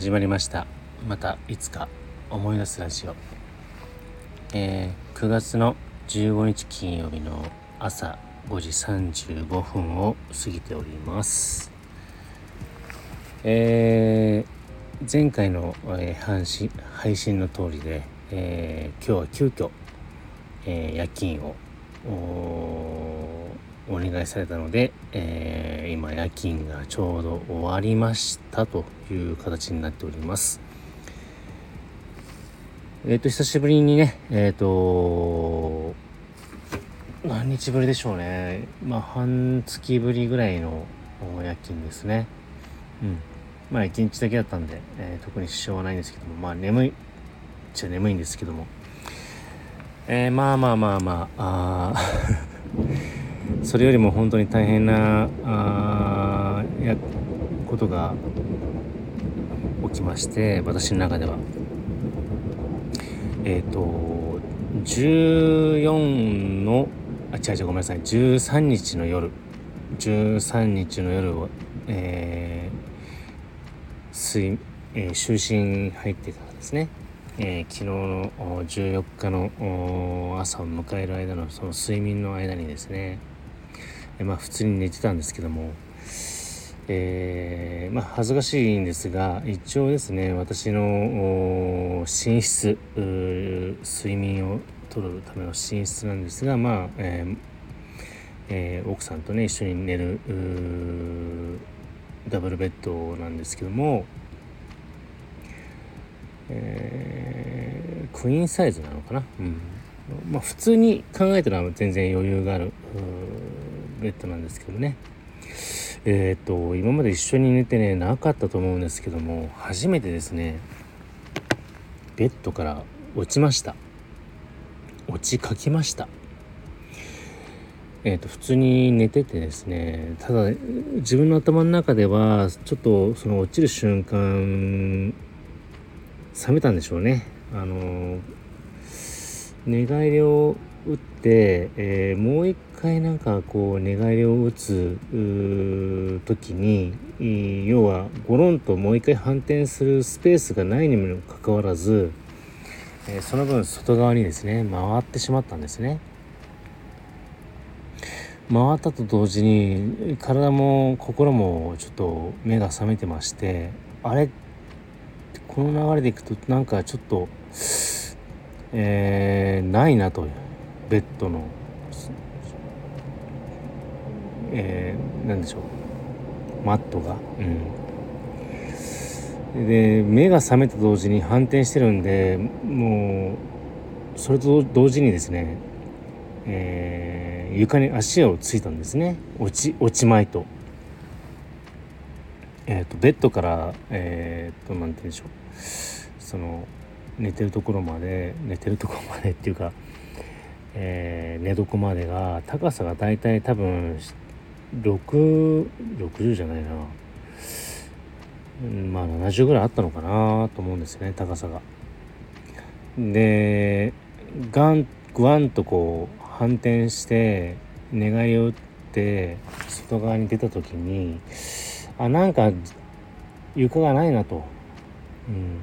始まりました。またいつか思い出すラジオ、えー、9月の15日金曜日の朝5時35分を過ぎております。えー、前回の、えー、配信の通りで、えー、今日は急遽、えー、夜勤をお願いされたので、えー、今夜勤がちょうど終わりましたという形になっております。えっ、ー、と久しぶりにねえっ、ー、と何日ぶりでしょうね。まあ半月ぶりぐらいの夜勤ですね。うん。まあ一日だけだったんで、えー、特に支障はないんですけどもまあ眠いじゃ眠いんですけども。えー、まあまあまあまああそれよりも本当に大変なあやことが起きまして私の中では。えっ、ー、と14のあ違う違うごめんなさい。13日の夜。13日の夜をえー、睡えー、就寝入ってからですね。えー、昨日の14日の朝を迎える間のその睡眠の間にですねまあ普通に寝てたんですけども、えー、まあ恥ずかしいんですが一応ですね私の寝室睡眠をとるための寝室なんですがまあ、えーえー、奥さんとね一緒に寝るダブルベッドなんですけども、えー、クイーンサイズなのかな、うん。まあ、普通に考えたら全然余裕があるベッドなんですけどね。えっ、ー、と今まで一緒に寝てねなかったと思うんですけども初めてですねベッドから落ちました。落ちかきました。えーと、普通に寝ててですねただ自分の頭の中ではちょっとその落ちる瞬間冷めたんでしょうね。あの寝返りを打って、えー、もう一回なんかこう寝返りを打つ時に要はゴロンともう一回反転するスペースがないにもかかわらず、えー、その分外側にですね回ってしまったんですね。回ったと同時に体も心もちょっと目が覚めてましてあれ？この流れでいくとなんかちょっと、えー、ないなとベッドのえー、何でしょう。マットが。うん。で目が覚めた同時に反転してるんでもうそれと同時にですね、えー、床に足をついたんですね。落ち落ちまいと。えーと、ベッドからえ、ー、と何て言うんでしょう。その寝てるところまで寝てるところまでっていうか、えー、寝床までが高さがだいたい多分660じゃないな。まあ70ぐらいあったのかなと思うんですね高さが。でガングワンとこう反転して寝返りを打って外側に出た時にあなんか床がないなと、うん、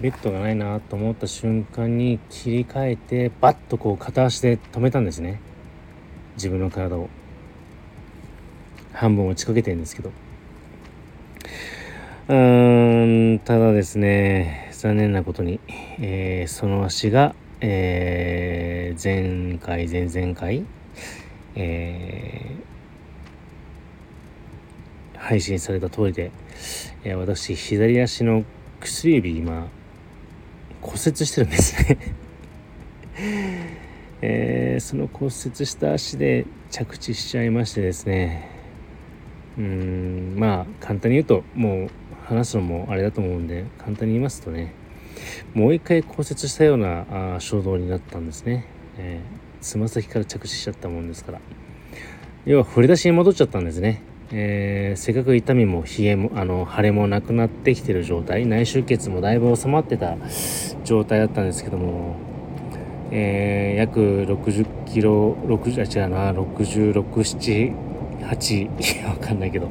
ベッドがないなと思った瞬間に切り替えてバッとこう片足で止めたんですね自分の体を。半分落ちかけてるんですけどうーんただですね残念なことに、えー、その足が、えー、前回前々回、えー、配信された通りで、えー、私左足の薬指今骨折してるんですね。えー、その骨折した足で着地しちゃいましてですね。うんまあ簡単に言うともう話すのもあれだと思うんで簡単に言いますとねもう一回骨折したようなあ衝動になったんですね。つま、先から着地しちゃったもんですから。要は振り出しに戻っちゃったんですね。えー、せっかく痛みも冷えもあの腫れもなくなってきてる状態内出血もだいぶ収まってた状態だったんですけども、えー、約60キロ60あ違うな667 8 わかんないけど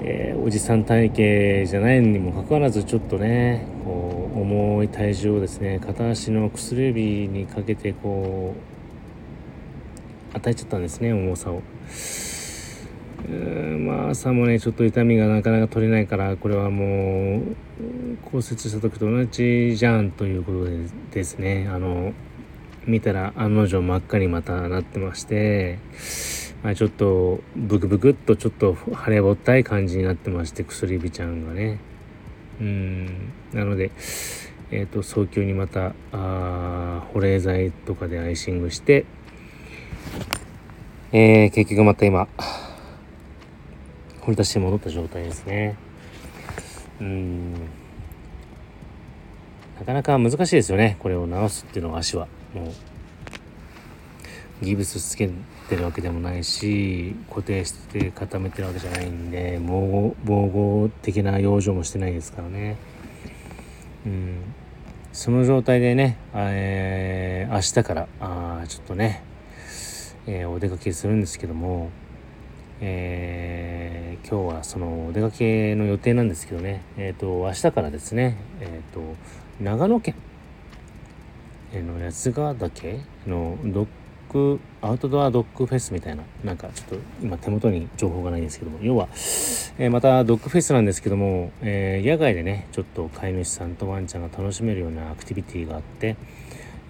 えー、おじさん体型じゃないにもかかわらずちょっとねこう重い体重をですね片足の薬指にかけてこう与えちゃったんですね重さを。まあ朝もねちょっと痛みがなかなか取れないからこれはもう骨折した時と同じじゃんということでですね。あの見たら案の定真っ赤にまたなってまして、まあ、ちょっとブクブクっとちょっと腫れぼったい感じになってまして薬指ちゃんがね。うんなのでえっ、ー、と早急にまたあ保冷剤とかでアイシングしてえー、結局また今掘り出して戻った状態ですね。うん。なかなか難しいですよね。これを直すっていうのは足は。もうギブスつけてるわけでもないし固定して固めてるわけじゃないんで防護的な養生もしてないですからね。うん。その状態でね、えー、明日からあちょっとね、えー、お出かけするんですけどもえー、今日はそのお出かけの予定なんですけどね、えっ、ー、と、明日からですね、えっ、ー、と、長野県の八ヶ岳のドッグ、アウトドアドッグフェスみたいな、なんかちょっと今手元に情報がないんですけども、要は、えまたドッグフェスなんですけども、え野外でね、ちょっと飼い主さんとワンちゃんが楽しめるようなアクティビティがあって、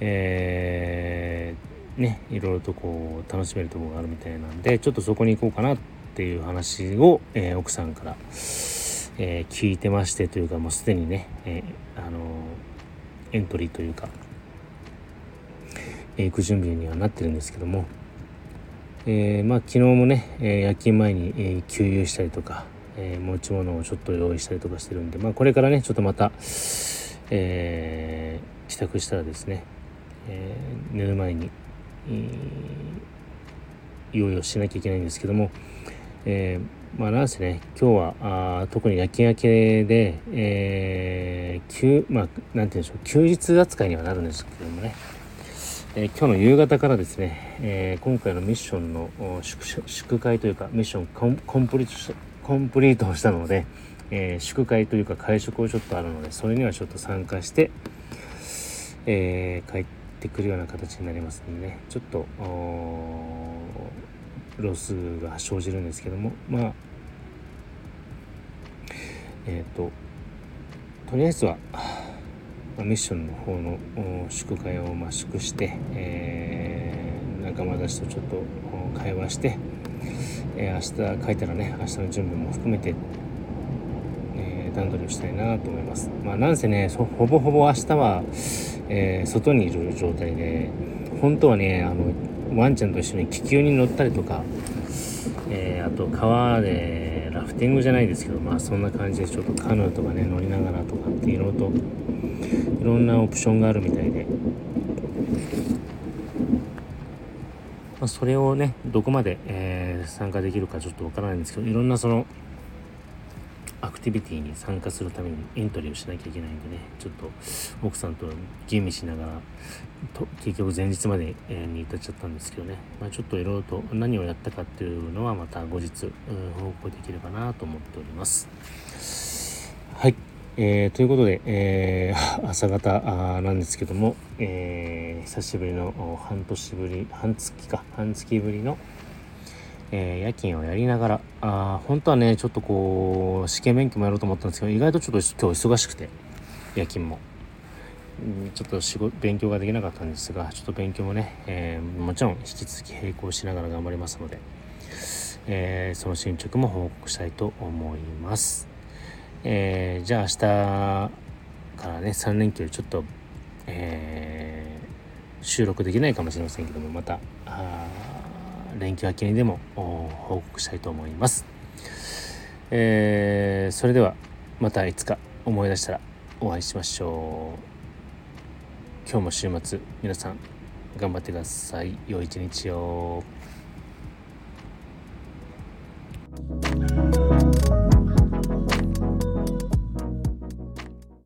えーねいろいろとこう楽しめるところがあるみたいなんでちょっとそこに行こうかなっていう話を、えー、奥さんから、えー、聞いてましてというかもうすでにね、えー、あのエントリーというか、え行く準備にはなってるんですけども、えまあ昨日もね、え夜勤前に、え給油したりとか、え持ち物をちょっと用意したりとかしてるんで、まあ、これからねちょっとまた、え帰宅したらですね、え寝る前に用意をしなきゃいけないんですけども、えー、まあなんせね今日はあ特に夜勤明けで、えー、休まあなんて言うんでしょう休日扱いにはなるんですけどもね、えー、今日の夕方からですね、えー、今回のミッションの祝祝会というかミッションコンコンプリートしコンプリートをしたので、えー、祝会というか会食をちょっとあるのでそれにはちょっと参加して、えー、帰ってってくるような形になりますのでね。ちょっとロスが生じるんですけども。まあえっ、ー、ととりあえずはミッションの方の祝会をま祝して、えー、仲間たちとちょっと会話して、えー、明日書いたらね明日の準備も含めて、えー、段取りをしたいなと思います。まあ、なんせねほぼほぼ明日はえー、外にいる状態で本当はねあのワンちゃんと一緒に気球に乗ったりとか、えー、あと川でラフティングじゃないですけどまあそんな感じでちょっとカヌーとかね乗りながらとかっていうのといろんなオプションがあるみたいで、まあ、それをねどこまで、えー、参加できるかちょっとわからないんですけどいろんなそのティビティに参加するためにエントリーをしなきゃいけないんでね。ちょっと奥さんと吟味しながらと結局前日まで、に至っちゃったんですけどね、まあ、ちょっといろいろと何をやったかっていうのはまた後日報告できればなと思っております。はい、えー、ということで、えー、朝方なんですけども、えー、久しぶりの半年ぶり半月か半月ぶりのえー、夜勤をやりながらあ本当はねちょっとこう試験勉強もやろうと思ったんですけど意外とちょっと今日忙しくて夜勤も、ちょっと仕事勉強ができなかったんですがちょっと勉強もね、えー、もちろん引き続き並行しながら頑張りますので、えー、その進捗も報告したいと思います、えじゃあ明日からね3連休ちょっと、え収録できないかもしれませんけどもまた連休明けにでも報告したいと思います。えー、それではまたいつか思い出したらお会いしましょう。今日も週末皆さん頑張ってください。良い一日を。